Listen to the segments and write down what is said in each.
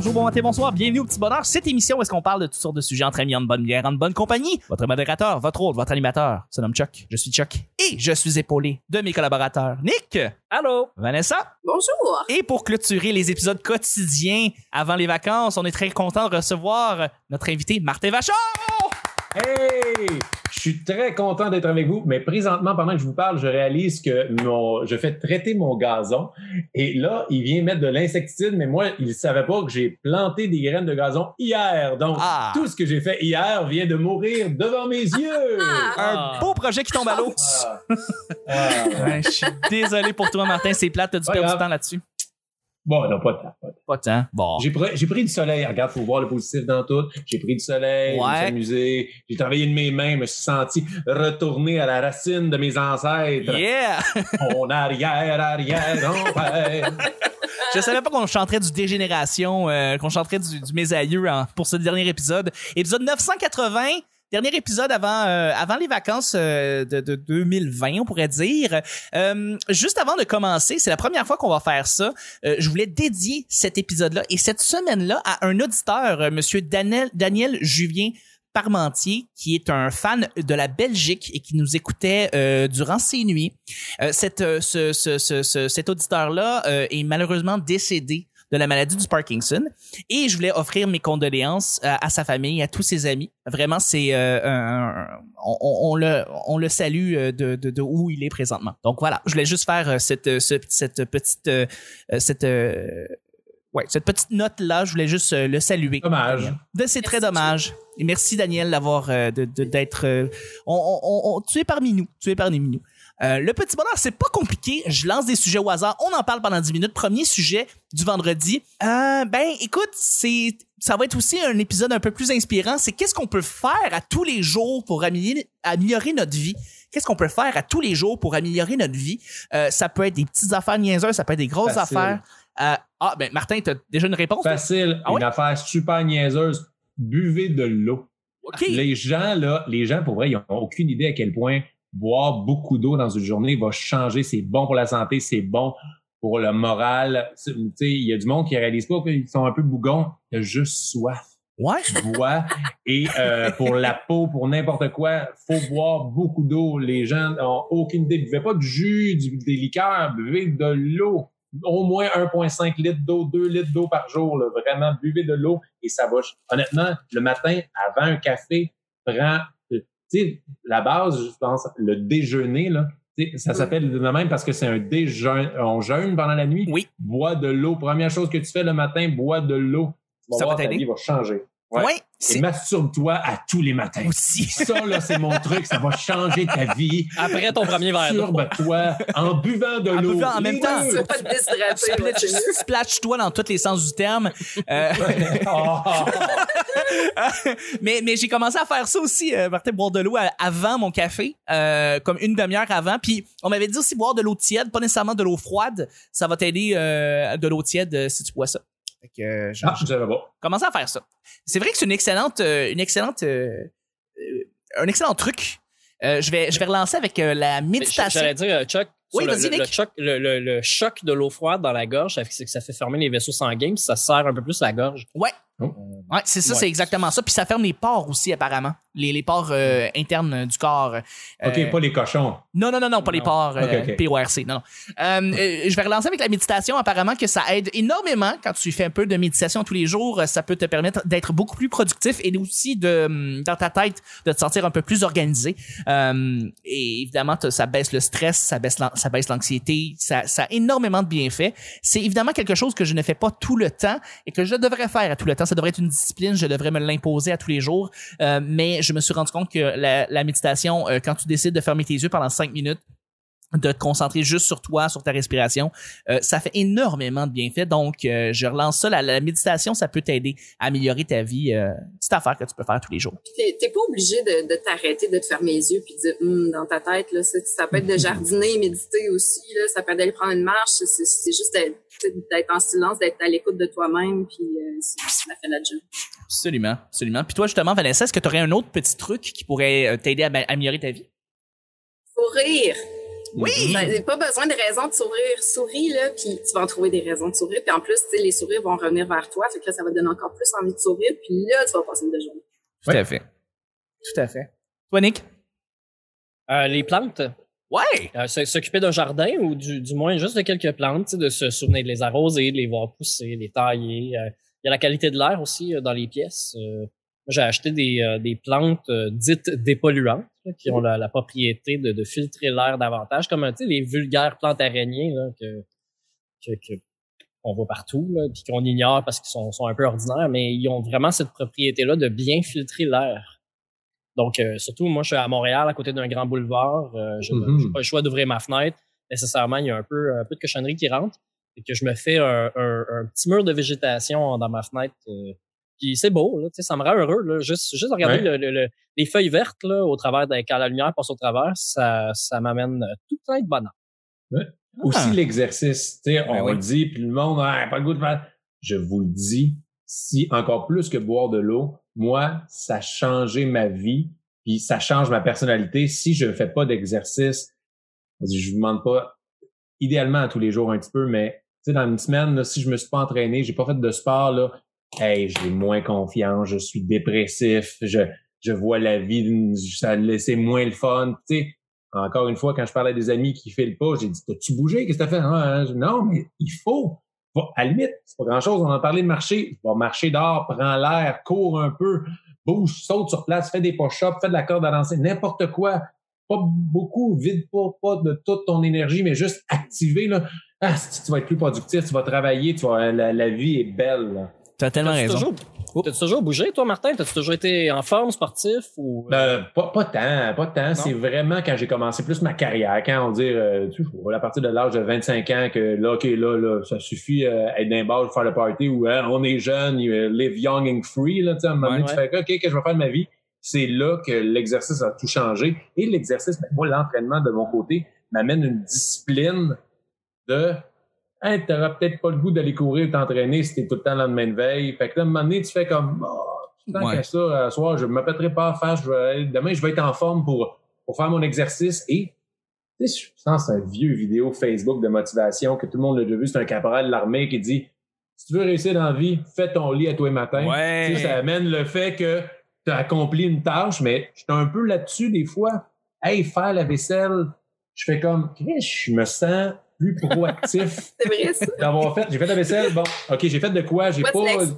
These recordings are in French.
bonjour, bon matin, bonsoir, bienvenue au Petit Bonheur. Cette émission où est-ce qu'on parle de toutes sortes de sujets entre amis, en bonne bière, en bonne compagnie. Votre modérateur, votre hôte, votre animateur, se nomme Chuck. Je suis Chuck. Et je suis épaulé de mes collaborateurs, Nick. Allô? Vanessa? Bonjour. Et pour clôturer les épisodes quotidiens avant les vacances, on est très content de recevoir notre invité, Martin Vachon. Hey! Je suis très content d'être avec vous, mais présentement, pendant que je vous parle, je réalise que mon, je fais traiter mon gazon et là, il vient mettre de l'insecticide, mais moi, il ne savait pas que j'ai planté des graines de gazon hier. Donc, Ah. tout ce que j'ai fait hier vient de mourir devant mes yeux. Un beau projet qui tombe à l'eau. Ah. Ah. Ouais, je suis désolé pour toi, Martin. C'est plate, t'as dû Pas perdre du temps là-dessus. Bon, non, pas de temps. pas de temps. Bon. J'ai pris, j'ai pris du soleil. Regarde, faut voir le positif dans tout. J'ai pris du soleil, Ouais. j'ai amusé. J'ai travaillé de mes mains, me suis senti retourner à la racine de mes ancêtres. Yeah! Mon arrière, arrière, grand-père. Je savais pas qu'on chanterait du dégénération, euh, qu'on chanterait du, du mes aïeux en- pour ce dernier épisode. Épisode 980. Dernier épisode avant euh, avant les vacances euh, de, de 2020, on pourrait dire. Euh, juste avant de commencer, c'est la première fois qu'on va faire ça. euh, je voulais dédier cet épisode-là et cette semaine-là à un auditeur, euh, Monsieur Daniel Daniel Julien Parmentier, qui est un fan de la Belgique et qui nous écoutait euh, durant ces nuits. Euh, euh, ce, ce, ce, ce- cet auditeur-là est malheureusement décédé de la maladie du Parkinson et je voulais offrir mes condoléances à, à sa famille, à tous ses amis. Vraiment, c'est euh, un- un- on, le on le salue euh, de, de, de où il est présentement. Donc voilà, je voulais juste faire euh, cette euh, ce- cette petite euh, euh, cette euh, ouais cette petite note là. Je voulais juste euh, le saluer. Dommage. De c'est très Merci, dommage. Et merci Daniel d'avoir euh, de de- d'être euh, on, on- on- tu es parmi nous, tu es parmi nous. Euh, le petit bonheur, c'est pas compliqué. Je lance des sujets au hasard. On en parle pendant 10 minutes. Premier sujet du vendredi. Euh, ben, écoute, c'est, ça va être aussi un épisode un peu plus inspirant. C'est qu'est-ce qu'on peut faire à tous les jours pour améliorer, améliorer notre vie? Qu'est-ce qu'on peut faire à tous les jours pour améliorer notre vie? Euh, ça peut être des petites affaires niaiseuses, ça peut être des grosses Facile. affaires. Ah, ben, Martin, t'as déjà une réponse? Facile, Ah une affaire super niaiseuse. Buvez de l'eau. Les gens, là, les gens, pour vrai, ils n'ont aucune idée à quel point boire beaucoup d'eau dans une journée va changer. C'est bon pour la santé, c'est bon pour le moral. C'est- Tu sais, il y a du monde qui réalise pas qu'ils sont un peu bougons. Il y a juste soif. Ouais. bois et euh, pour la peau, pour n'importe quoi, faut boire beaucoup d'eau. Les gens ont aucune idée. Buvez pas de jus, du- des liqueurs, buvez de l'eau. Au moins 1,5 litres d'eau, 2 litres d'eau par jour. là. Vraiment, buvez de l'eau et ça va. Honnêtement, le matin, avant un café, prends, sais, la base, je pense, le déjeuner, là, ça s'appelle de même parce que c'est un déjeuner. On jeûne pendant la nuit. Oui. Bois de l'eau. Première chose que tu fais le matin, bois de l'eau. Tu vas Ça va ta t'aider. vie va changer. Ouais. Ouais. Et c'est masturbe-toi à tous les matins. aussi. Ça, là, c'est mon truc. Ça va changer ta vie. Après ton premier verre d'eau. Masturbe-toi en buvant de En l'eau. buvant en même Les temps. deux. Tu vas pas te déshydrater. là, c'est mieux. Splash- Splash-toi dans tous les sens du terme. Euh, Ah, mais mais j'ai commencé à faire ça aussi, euh, Martin, boire de l'eau avant mon café, euh, comme une demi-heure avant. Puis on m'avait dit aussi boire de l'eau tiède, pas nécessairement de l'eau froide. Ça va t'aider euh, de l'eau tiède euh, si tu bois ça. Fait que Ah, je savais pas. commencé à faire ça. C'est vrai que c'est une excellente, euh, une excellente, un excellent truc. Euh, je vais je vais relancer avec euh, la méditation. J'allais dire, Chuck, Oui, le, vas-y, le, le Nick. choc, le, le- le choc de l'eau froide dans la gorge, ça fait, c'est que ça fait fermer les vaisseaux sanguins, puis ça serre un peu plus la gorge. Ouais. Oh. Ouais, c'est ça, Ouais. c'est exactement ça. Puis ça ferme les pores aussi, apparemment. Les, les pores euh, internes euh, du corps. Euh, OK, pas les cochons. Non, non, non, non, pas les pores euh, Ok, ok. PORC. Non, non. Euh, euh, je vais relancer avec la méditation. Apparemment que ça aide énormément quand tu fais un peu de méditation tous les jours. Ça peut te permettre d'être beaucoup plus productif et aussi de hum, dans ta tête de te sentir un peu plus organisé. Euh, et évidemment, ça baisse le stress, ça baisse ça baisse l'anxiété, ça, ça a énormément de bienfaits. C'est évidemment quelque chose que je ne fais pas tout le temps et que je devrais faire à tout le temps. Ça devrait être une discipline, je devrais me l'imposer à tous les jours. Euh, mais je me suis rendu compte que la, la méditation, euh, quand tu décides de fermer tes yeux pendant cinq minutes, de te concentrer juste sur toi, sur ta respiration, euh, ça fait énormément de bienfaits. Donc, euh, je relance ça. La, la méditation, ça peut t'aider à améliorer ta vie. Petite affaire que tu peux faire tous les jours. T'es pas obligé de, de t'arrêter, de te fermer les yeux puis de dire Hum, dans ta tête là, ça peut être de jardiner, méditer aussi là, ça peut être d'aller prendre une marche, c'est juste d'être en silence, d'être à l'écoute de toi-même puis euh, ça fait la job. Absolument, absolument. Puis toi, justement, Vanessa, est-ce que tu aurais un autre petit truc qui pourrait euh, t'aider à améliorer ta vie? Faut rire. Oui! T'as pas besoin de raison de sourire. Souris, là, puis tu vas en trouver des raisons de sourire. Puis en plus, tu sais, les sourires vont revenir vers toi. Fait que là, ça va te donner encore plus envie de sourire. Puis là, tu vas passer une belle journée. Tout à fait. Tout à fait. Toi, Nick? Euh, les plantes. Ouais! Euh, S'occuper d'un jardin ou du, du moins juste de quelques plantes, tu sais, de se souvenir de les arroser, de les voir pousser, les tailler. Euh, Il y a la qualité de l'air aussi euh, dans les pièces. J'ai acheté des, euh, des plantes euh, dites dépolluantes là, qui ont la, la propriété de, de filtrer l'air davantage, comme tu sais, les vulgaires plantes araignées là, que, que, que- qu'on voit partout, là, puis qu'on ignore parce qu'ils sont, sont un peu ordinaires, mais ils ont vraiment cette propriété-là de bien filtrer l'air. Donc, euh, surtout, moi, je suis à Montréal, à côté d'un grand boulevard. Euh, je n'ai Mhm. pas le choix d'ouvrir ma fenêtre. Nécessairement, il y a un peu, un peu de cochonnerie qui rentre. Et que je me fais un, un- un petit mur de végétation dans ma fenêtre. euh, puis c'est beau, là, tu sais, ça me rend heureux. Là, juste, juste regarder Ouais. le- le- le- les feuilles vertes là, au travers de, quand la lumière passe au travers, ça, ça m'amène euh, tout plein de bonheur. Aussi l'exercice, tu sais, on Ben oui. le dit, puis le monde, ah, pas le goût de faire. Je vous le dis, si encore plus que boire de l'eau, moi, ça a changé ma vie, puis ça change ma personnalité. Si je ne fais pas d'exercice, je vous demande pas, idéalement à tous les jours un petit peu, mais tu sais, dans une semaine, là, si je me suis pas entraîné, j'ai pas fait de sport, là, hey, j'ai moins confiance, je suis dépressif, je, je vois la vie, ça laissait moins le fun, tu sais. Encore une fois, quand je parlais des amis qui filent pas, j'ai dit, t'as-tu bougé? Qu'est-ce que t'as fait? Ah, je- non, mais il faut. À la limite, c'est pas grand-chose. On en parlé de marcher. Va marcher dehors, prends l'air, cours un peu, bouge, saute sur place, fais des push-ups, fais de la corde à lancer, n'importe quoi. Pas beaucoup, vide pas, pas de toute ton énergie, mais juste activer, là. Ah, tu vas être plus productif, tu vas travailler, tu vas, la, la vie est belle, là. T'as tellement raison. toujours, t'as-tu toujours bougé, toi, Martin? T'as-tu toujours été en forme sportif ou. Euh, pas, pas tant, pas tant. C'est vraiment quand j'ai commencé plus ma carrière, quand on dit, euh, tu sais, à partir de l'âge de 25 ans, que là, OK, là, là ça suffit euh, être d'un bar, faire le party, ou hein, on est jeune, you, euh, live young and free, là, tu sais, à un moment donné, Ouais, tu fais, OK, qu'est-ce que je vais faire de ma vie? C'est là que l'exercice a tout changé. Et l'exercice, ben, moi, l'entraînement de mon côté m'amène une discipline de Hey, t'auras peut-être pas le goût d'aller courir ou t'entraîner si t'es tout le temps le lendemain de veille. Fait que là, à un moment donné, tu fais comme oh, tant Ouais. qu'à ça, à soir, je me pèterai pas en face, je vais aller- demain, je vais être en forme pour, pour faire mon exercice. Et tu sais, je pense c'est un vieux vidéo Facebook de motivation que tout le monde l'a déjà vu. C'est un caporal de l'armée qui dit Si tu veux réussir dans la vie, fais ton lit à tous les matins. Ouais. Tu sais, ça amène le fait que tu as accompli une tâche, mais je suis un peu là-dessus des fois. Hey, faire la vaisselle, je fais comme je me sens plus proactif C'est vrai, ça. d'avoir fait. J'ai fait la vaisselle, bon, ok, j'ai fait de quoi? J'ai What's pas. next?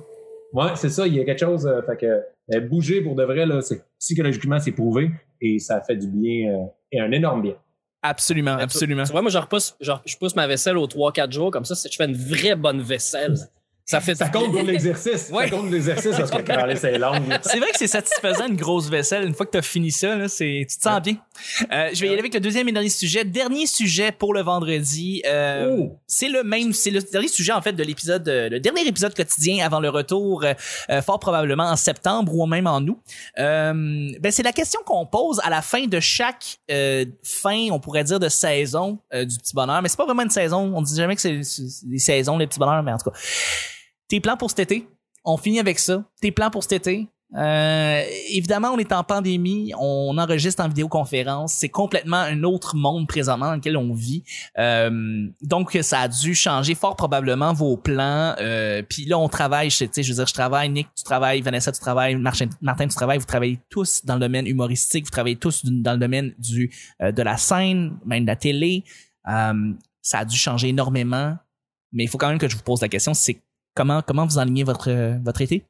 Ouais, c'est ça, il y a quelque chose. euh, fait que euh, bouger pour de vrai, là, c'est psychologiquement, c'est prouvé et ça fait du bien euh, et un énorme bien. Absolument, absolument. Tu vois, moi, je repousse, je, je pousse ma vaisselle aux 3-4 jours, comme ça, c'est- je fais une vraie bonne vaisselle. Ça fait Ça compte pour l'exercice. Ouais. Ça compte pour l'exercice parce que Caroline, c'est longue. là. C'est vrai que c'est satisfaisant une grosse vaisselle une fois que t'as fini ça là, c'est tu te sens bien. Euh, je vais y aller avec le deuxième et dernier sujet. Dernier sujet pour le vendredi. Euh, Oh. C'est le même, c'est le dernier sujet en fait de l'épisode, euh, le dernier épisode quotidien avant le retour, euh, euh, fort probablement en septembre ou même en août. Euh, ben c'est la question qu'on pose à la fin de chaque euh, fin, on pourrait dire de saison euh, du petit bonheur, mais c'est pas vraiment une saison. On dit jamais que c'est c'est des saisons les petits bonheurs, mais en tout cas, tes plans pour cet été. On finit avec ça. Tes plans pour cet été. Euh, évidemment, on est en pandémie, on enregistre en vidéoconférence, c'est complètement un autre monde présentement dans lequel on vit. Euh, donc, ça a dû changer fort probablement vos plans. Euh, Puis là, on travaille, je, je veux dire, je travaille, Nick, tu travailles, Vanessa, tu travailles, Martin, tu travailles, vous travaillez tous dans le domaine humoristique, vous travaillez tous dans le domaine du euh, de la scène, même de la télé. Ça a dû changer énormément, mais il faut quand même que je vous pose la question, c'est comment comment vous enlignez votre votre été?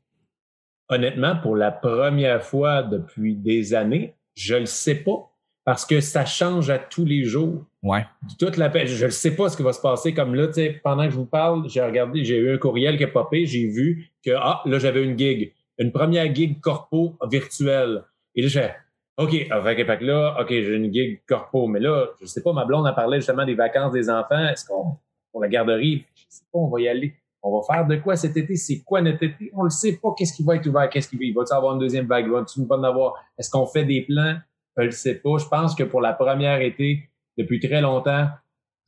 Honnêtement, pour la première fois depuis des années, je le sais pas parce que ça change à tous les jours. Ouais. toute la. Je ne sais pas ce qui va se passer. Comme là, pendant que je vous parle, j'ai regardé, j'ai eu un courriel qui a popé, j'ai vu que, ah, là, j'avais une gig. Une première gig corpo virtuelle. Et là, je fais, OK, ah, fait, fait là, OK, j'ai une gig corpo. Mais là, je sais pas, ma blonde a parlé justement des vacances des enfants. Est-ce qu'on, pour la garderie, je sais pas, on va y aller. On va faire de quoi cet été? C'est quoi notre été? On le sait pas. Qu'est-ce qui va être ouvert? Qu'est-ce qui va? Il va-tu avoir une deuxième vague? Va-tu en avoir? Est-ce qu'on fait des plans? Je le sais pas. Je pense que pour la première été, depuis très longtemps,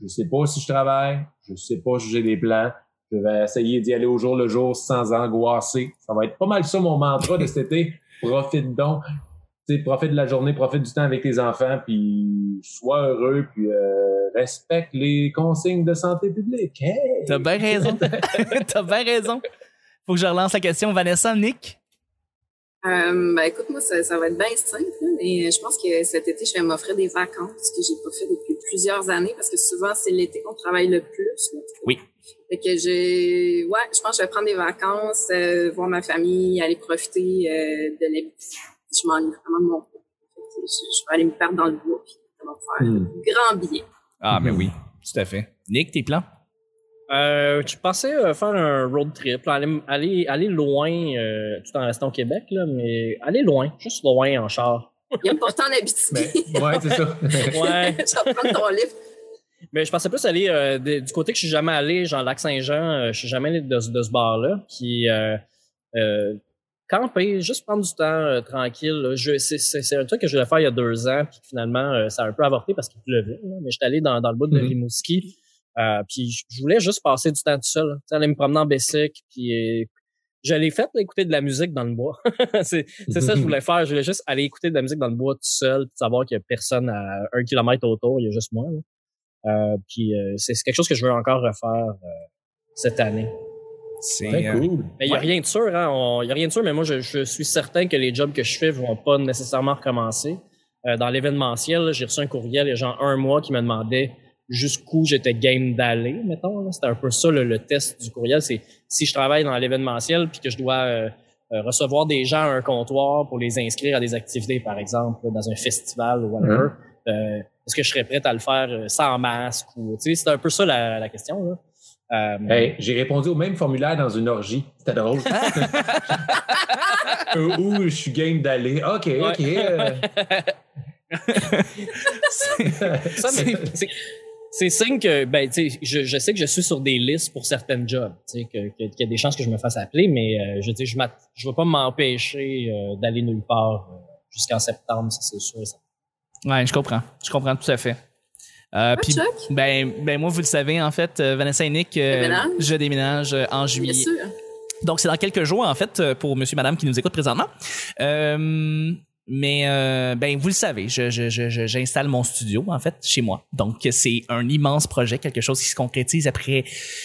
je sais pas si je travaille, je sais pas si j'ai des plans. Je vais essayer d'y aller au jour le jour sans angoisser. Ça va être pas mal ça mon mantra de cet été. Profite donc. Sais, profite de la journée, profite du temps avec tes enfants, puis sois heureux, puis euh, respecte les consignes de santé publique. Hey! T'as bien raison. T'as bien raison. Faut que je relance la question. Vanessa, Nick? Euh, ben écoute, moi, ça, ça va être bien simple, mais je pense que cet été, je vais m'offrir des vacances que j'ai pas fait depuis plusieurs années parce que souvent, c'est l'été qu'on travaille le plus. Oui. Fait que j'ai, ouais, je pense que je vais prendre des vacances, euh, voir ma famille, aller profiter euh, de l'habitude. Je m'ennuie vraiment de mon que Je, je vais aller me perdre dans le bois puis ça va me faire Hmm. un grand billet. Ah, mais oui, tout à fait. Nick, tes plans? Euh, je pensais euh, faire un road trip, là, aller, aller, aller loin, euh, tout en restant au Québec, là, mais aller loin, juste loin en char. Il y a pourtant en Abitibi. Ben, ouais, c'est ça. Ouais. je vais prendre ton livre. Mais je pensais plus aller euh, de- du côté que je suis jamais allé, genre Lac-Saint-Jean, euh, je suis jamais allé de, ce- de ce bar-là. Puis euh, euh, camper, juste prendre du temps euh, tranquille. Je, c'est, c'est, c'est un truc que je voulais faire il y a deux ans, puis finalement euh, ça a un peu avorté parce qu'il pleuvait. là. Mais j'étais allé dans, dans le bout de Mhm. Rimouski. Euh, puis je- voulais juste passer du temps tout seul. sais, aller me promener en Bessic, puis je l'ai fait écouter de la musique dans le bois. c'est, c'est ça que je voulais faire. Je voulais juste aller écouter de la musique dans le bois tout seul, puis savoir qu'il y a personne à un kilomètre autour, il y a juste moi. là. Puis c'est quelque chose que je veux encore refaire cette année. C'est Très euh, cool. Mais il y a Ouais. rien de sûr, hein. on- Il y a rien de sûr, mais moi je, je suis certain que les jobs que je fais vont pas nécessairement recommencer. Euh, dans l'événementiel, j'ai reçu un courriel il y a genre un mois qui me demandait jusqu'où j'étais game d'aller, mettons. là. C'était un peu ça le, le test du courriel. C'est si je travaille dans l'événementiel puis que je dois euh, euh, recevoir des gens à un comptoir pour les inscrire à des activités, par exemple, dans un festival ou whatever. euh, Est-ce que je serais prête à le faire euh, sans masque ou tu sais, c'est un peu ça la, la question. Là. Euh, Hey, j'ai répondu au même formulaire dans une orgie. C'était drôle. Où je suis game d'aller. OK, OK. euh, Ça, c'est- signe que ben tu sais je, je sais que je suis sur des listes pour certaines jobs que- que- qu'il y a des chances que je me fasse appeler mais euh, je dis je vais pas m'empêcher euh, d'aller nulle part euh, jusqu'en septembre ça c'est sûr certain. Ouais, je comprends. Je comprends tout à fait. Euh, Ah, Chuck? ben, ben, moi, vous le savez, en fait, euh, Vanessa et Nick, euh, Déménage? je déménage en Bien juillet. sûr. Donc, c'est dans quelques jours, en fait, pour monsieur, madame qui nous écoute présentement. Euh, mais, euh, ben, vous le savez, je, je, je, je- j'installe mon studio, en fait, chez moi. Donc, c'est un immense projet, quelque chose qui se concrétise après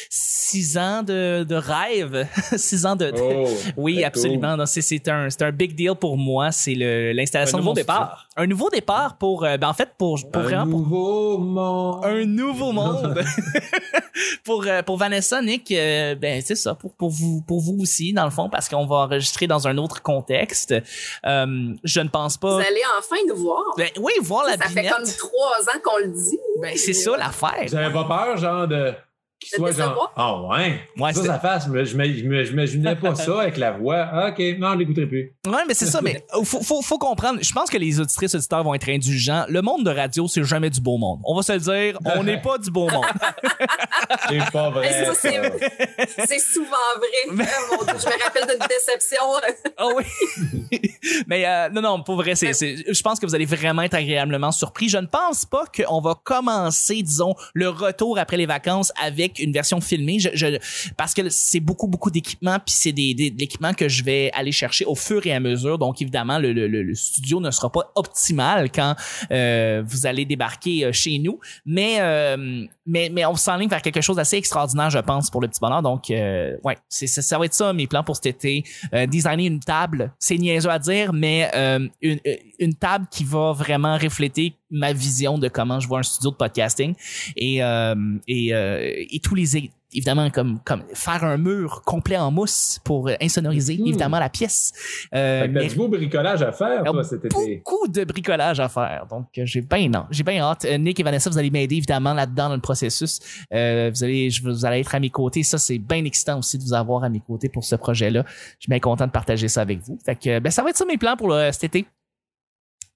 six ans de, de rêve, six ans de... de- Oh, oui, absolument. Non, c'est, c'est un, c'est un big deal pour moi. C'est le, l'installation Un de nouveau mon studio. départ. Un nouveau départ pour, euh, ben, en fait, pour, pour Un vraiment pour nouveau monde. un nouveau monde pour euh, pour Vanessa Nick ben c'est ça pour pour vous pour vous aussi dans le fond parce qu'on va enregistrer dans un autre contexte euh, je ne pense Vous pas allez enfin nous voir. ben oui voir la ça fait binette comme trois ans qu'on le dit. ben c'est ça l'affaire Vous avez pas peur, genre, de. Qu'il De soit genre. Ah ouais. Ouais, ça, ça fasse. Je m'imaginais pas ça avec la voix. Ah, OK, non, je l'écouterai plus. Ouais, mais c'est ça, mais euh, faut, faut, faut comprendre. Je pense que les auditrices auditeurs vont être indulgents. Le monde de radio, c'est jamais du beau monde. On va se le dire, on n'est pas du beau monde. C'est pas vrai. C'est- souvent vrai. Oh, mon Dieu, je me rappelle d'une déception. Ah oui. mais euh, non, non, pour vrai, c'est, c'est, je pense que vous allez vraiment être agréablement surpris. Je ne pense pas qu'on va commencer, disons, le retour après les vacances avec une version filmée. Je, je- parce que c'est beaucoup, beaucoup d'équipements, puis c'est des, des- de l'équipement que je vais aller chercher au fur et à mesure. Donc, évidemment, le, le, le- studio ne sera pas optimal quand euh, vous allez débarquer euh, chez nous. Mais, euh, mais, mais on s'enligne vers quelque chose d'assez extraordinaire, je pense, pour le petit bonheur. Donc, euh, ouais, ça, ça va être ça mes plans pour cet été. Euh, designer une table, c'est niaiseux à dire, mais euh, une, euh, une table qui va vraiment refléter ma vision de comment je vois un studio de podcasting et euh, et, euh, et tous les évidemment comme comme faire un mur complet en mousse pour euh, insonoriser Mhm. évidemment la pièce. Euh, Fait que mais du beau bricolage à faire, toi, cet été. beaucoup de bricolage à faire. Donc, euh, j'ai bien non, j'ai bien hâte. Euh, Nick et Vanessa, vous allez m'aider évidemment là-dedans dans le processus. Euh, vous allez, je, vous allez être à mes côtés. Ça, c'est bien excitant aussi de vous avoir à mes côtés pour ce projet-là. Je suis bien content de partager ça avec vous. Fait que, ben, ça va être ça mes plans pour le- cet été.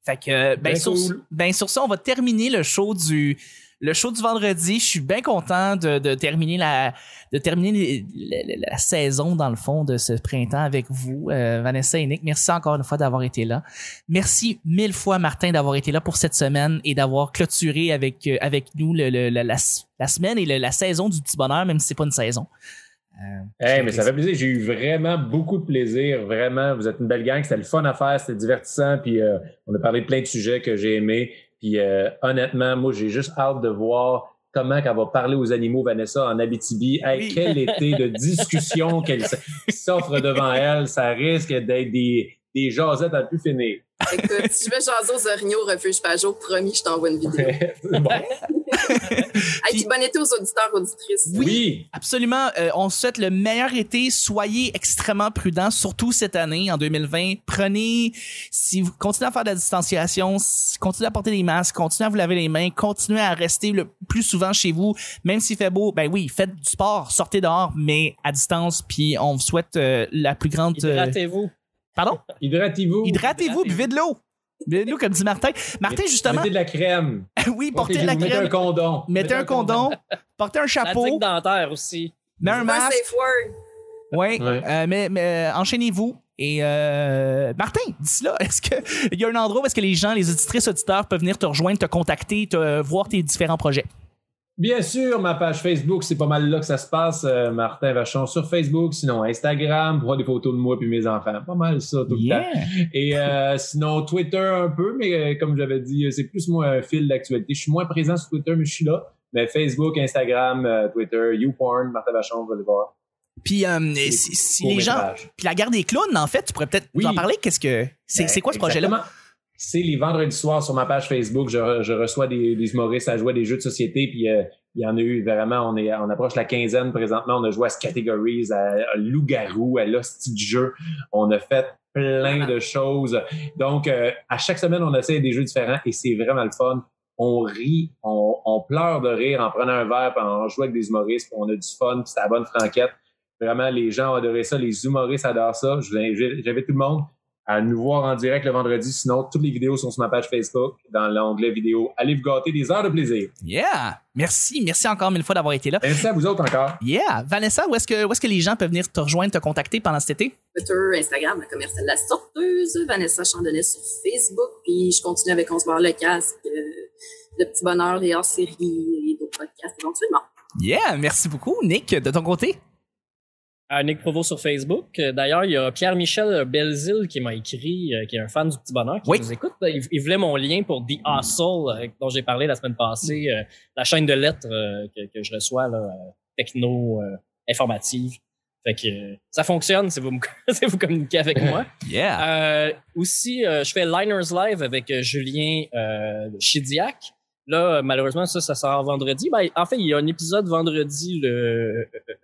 Fait que, euh, ben, Ben sur, cool. ben, sur ça, on va terminer le show du, le show du vendredi. Je suis bien content de, de terminer la, de terminer les- la, la saison dans le fond de ce printemps avec vous, euh, Vanessa et Nick. Merci encore une fois d'avoir été là. Merci mille fois Martin d'avoir été là pour cette semaine et d'avoir clôturé avec euh, avec nous le, le- la, semaine et le- la saison du petit bonheur, même si c'est pas une saison. Hey, mais ça fait plaisir. J'ai eu vraiment beaucoup de plaisir. Vraiment, vous êtes une belle gang. C'était le fun à faire. C'était divertissant. Puis euh, on a parlé de plein de sujets que j'ai aimés. Puis euh, honnêtement, moi, j'ai juste hâte de voir comment elle va parler aux animaux, Vanessa, en Abitibi. Hey, Oui. Quel été de discussion qu'elle s'offre devant elle. Ça risque d'être des, des jasettes à plus finir. Écoute, si je vais jaser aux orignaux au refuge Pajot, promis, je t'envoie une vidéo. bon, Hey, puis bon été aux auditeurs, auditrices. oui. Absolument. Euh, on souhaite le meilleur été. Soyez extrêmement prudents, surtout cette année, en 2020. Prenez, si vous continuez à faire de la distanciation, continuez à porter des masques, continuez à vous laver les mains, continuez à rester le plus souvent chez vous, même s'il fait beau. Ben oui, faites du sport, sortez dehors, mais à distance. Puis on vous souhaite euh, la plus grande. euh, Hydratez-vous. Pardon? Hydratez-vous. Hydratez-vous, buvez de l'eau. Buvez de l'eau, comme dit Martin. Martin, justement, Mettez de la crème. oui, portez de la Mettez un crème, condom. mettez un condom, portez un chapeau, tique dentaire aussi. mets un Un masque. safe word. Ouais, Ouais. euh, mais, mais euh, enchaînez-vous. Et euh, Martin, d'ici là, est-ce que il y a un endroit où est-ce que les gens, les auditrices, auditeurs peuvent venir te rejoindre, te contacter, te voir tes différents projets? Bien sûr, ma page Facebook, c'est pas mal là que ça se passe. euh, Martin Vachon sur Facebook, sinon Instagram, pour voir des photos de moi et mes enfants. Pas mal ça tout le temps. Et euh, sinon Twitter un peu, mais euh, comme j'avais dit, c'est plus moi un fil d'actualité. Je suis moins présent sur Twitter, mais je suis là. Mais Facebook, Instagram, Twitter, YouPorn, Martin Vachon, vous allez voir. Puis euh, si, si les gens, puis la guerre des clowns, en fait, tu pourrais peut-être nous en parler? Qu'est-ce que c'est, Ben, c'est quoi ce projet-là? C'est les vendredis soirs sur ma page Facebook. Je, re- je reçois des, des humoristes à jouer à des jeux de société. Puis euh, il y en a eu vraiment. On, est, on approche la quinzaine présentement. On a joué à Categories, à, Loup-Garou, à l'hostie du jeu. On a fait plein de choses. Donc, euh, à chaque semaine, on essaie des jeux différents et c'est vraiment le fun. On rit, on, on pleure de rire en prenant un verre, puis en jouant avec des humoristes, puis on a du fun, puis c'est la bonne franquette. Vraiment, les gens ont ça, les humoristes adorent ça. J'invite tout le monde à nous voir en direct le vendredi. Sinon, toutes les vidéos sont sur ma page Facebook, dans l'onglet vidéo. Allez vous gâter des heures de plaisir. Yeah! Merci, merci encore mille fois d'avoir été là. Merci à vous autres encore. Yeah! Vanessa, où est-ce que, où est-ce que les gens peuvent venir te rejoindre, te contacter pendant cet été? Twitter, Instagram, la commerciale La Sorteuse, Vanessa Chandonnet sur Facebook, puis je continue avec On se barre le casque, euh, Le Petit Bonheur, les hors-séries et d'autres podcasts éventuellement. Yeah! Merci beaucoup. Nick, de ton côté? À Nick Provo sur Facebook. Euh, D'ailleurs, il y a Pierre-Michel Belzile qui m'a écrit, euh, qui est un fan du Petit Bonheur, qui Oui. nous écoute. Il, il voulait mon lien pour The Hustle, euh, dont j'ai parlé la semaine passée, la chaîne de lettres que, que je reçois, là, techno, informative. Fait que ça fonctionne si vous, me, si vous communiquez avec moi. Yeah! Euh, aussi, je fais Liners Live avec Julien euh, Chidiac. Là, malheureusement, ça, ça sort vendredi. Ben, en fait, il y a un épisode vendredi le,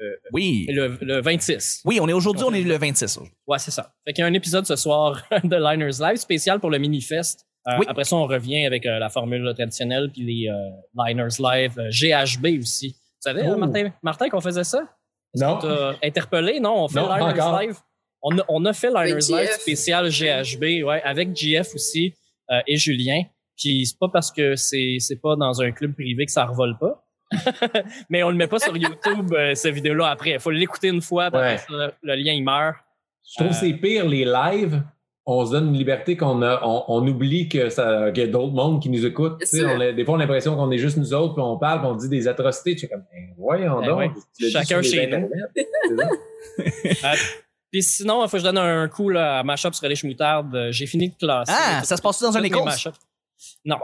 euh, Oui. le, le 26. Oui, on est aujourd'hui, on est le 26. aujourd'hui. Ouais, c'est ça. Fait qu'il y a un épisode ce soir de Liners Live spécial pour le mini-fest. Euh, Oui. Après ça, on revient avec euh, la formule traditionnelle puis les euh, Liners Live euh, GHB aussi. Savais, Oh. hein, Martin, Martin qu'on faisait ça? Non. Interpellé? Non, on fait Non, Liners encore. Live. On a, on a fait Liners Live spécial GHB, ouais, avec GF aussi euh, et Julien. Puis c'est pas parce que c'est c'est pas dans un club privé que ça revole pas. Mais on le met pas sur YouTube, euh, cette vidéo-là, après. Il faut l'écouter une fois, Ouais. après ça, le lien, il meurt. Je trouve que Euh, c'est pire, les lives. On se donne une liberté qu'on a, on, on oublie que ça, qu'il y a d'autres mondes qui nous écoutent. Tu sais, sûr. on a, des fois, on a l'impression qu'on est juste nous autres, puis on parle, puis on dit des atrocités. Tu es comme, ben, voyons Ben donc. ouais. Chacun chez nous. Euh, Puis sinon, il faut que je donne un coup là, à Mashup sur les moutarde. J'ai fini de classer. Ah, ça se passe dans un école? Non.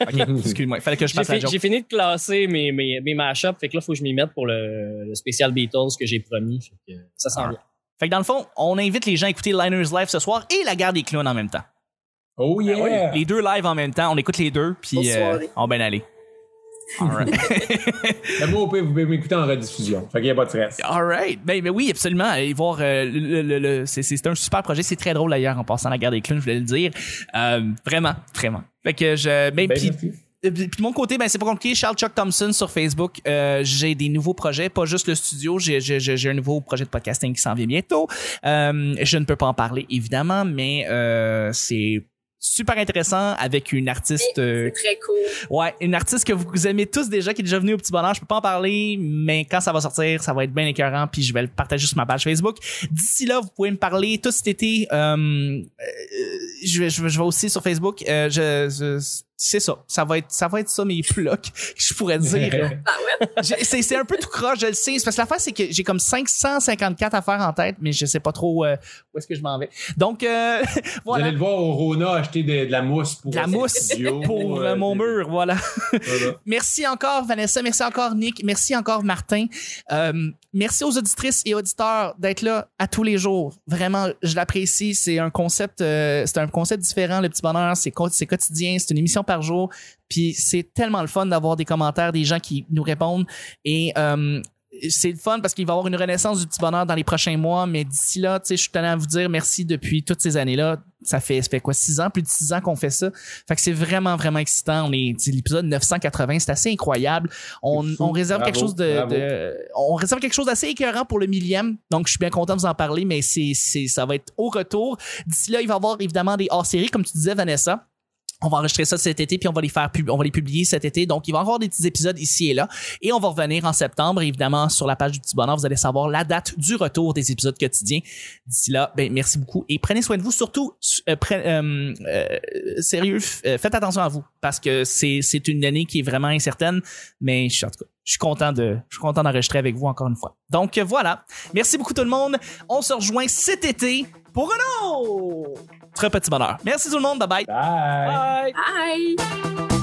Ok, excuse-moi, il fallait que je joke. j'ai fini de classer mes, mes, mes mashups. Fait que là, il faut que je m'y mette pour le, le spécial Beatles que j'ai promis. Fait que ça s'en Ah. vient. Fait que dans le fond, on invite les gens à écouter Liners Live ce soir et la guerre des clowns en même temps. Oh yeah! ouais. Les deux live en même temps, on écoute les deux, puis euh, soirée. on va bien aller. Alright. Mais moi, au pire, vous pouvez m'écouter en rediffusion. Fait qu'il n'y a pas de stress. Alright. Ben, ben oui, absolument. Allez voir. euh, le, le- le- c'est, c'est un super projet. C'est très drôle d'ailleurs en passant la guerre des clowns, je voulais le dire. Euh, vraiment, vraiment. Fait que je. Ben, Ben, puis- merci. Euh, Puis de mon côté, ben c'est pas compliqué. Charles Chuck Thompson sur Facebook. Euh, j'ai des nouveaux projets, pas juste le studio. J'ai, j'ai, j'ai j'ai un nouveau projet de podcasting qui s'en vient bientôt. Euh, je ne peux pas en parler évidemment, mais euh, c'est super intéressant avec une artiste. euh, très cool. Ouais, une artiste que vous aimez tous déjà, qui est déjà venue au Petit Bonheur. Je peux pas en parler, mais quand ça va sortir, ça va être bien écœurant, puis je vais le partager sur ma page Facebook. D'ici là, vous pouvez me parler tout cet été. Euh, euh, je, vais- je, vais- je vais aussi sur Facebook. Euh, je, je- c'est ça. Ça va être, ça va être ça mes blocs. Je pourrais dire. Ah c'est, c'est un peu tout croche, je le sais. Parce que l'affaire, c'est que j'ai comme 554 affaires en tête, mais je sais pas trop euh, où est-ce que je m'en vais. Donc, euh, Vous voilà. allez le voir au Rona acheter de, de la mousse pour De la mousse studio, pour euh, euh, mon mur, voilà. voilà. Merci encore Vanessa, merci encore Nick, merci encore Martin. Euh, merci aux auditrices et auditeurs d'être là à tous les jours. Vraiment, je l'apprécie. C'est un concept, euh, c'est un concept différent. Le petit bonheur, c'est c'est quotidien, c'est une émission par jour. Puis c'est tellement le fun d'avoir des commentaires, des gens qui nous répondent et euh, c'est le fun parce qu'il va y avoir une renaissance du petit bonheur dans les prochains mois, mais d'ici là, tu sais, je suis tenant à vous dire merci depuis toutes ces années-là. Ça fait, ça fait quoi, six ans, plus de six ans qu'on fait ça. Fait que c'est vraiment, vraiment excitant. On est, l'épisode 980, c'est assez incroyable. On, C'est fou. on réserve Bravo, quelque chose de, on réserve quelque chose d'assez écœurant pour le millième. Donc, je suis bien content de vous en parler, mais c'est, c'est, ça va être au retour. D'ici là, il va y avoir évidemment des hors-séries, comme tu disais, Vanessa. On va enregistrer ça cet été puis on va les faire on va les publier cet été. Donc il va y avoir des petits épisodes ici et là et on va revenir en septembre évidemment sur la page du petit bonheur, vous allez savoir la date du retour des épisodes quotidiens. D'ici là, ben merci beaucoup et prenez soin de vous surtout euh, euh, euh, sérieux, faites attention à vous parce que c'est c'est une année qui est vraiment incertaine mais je suis en tout cas je suis content de je suis content d'enregistrer avec vous encore une fois. Donc voilà. Merci beaucoup tout le monde. On se rejoint cet été pour un autre petit bonheur. Merci tout le monde. Bye bye. Bye. Bye. Bye!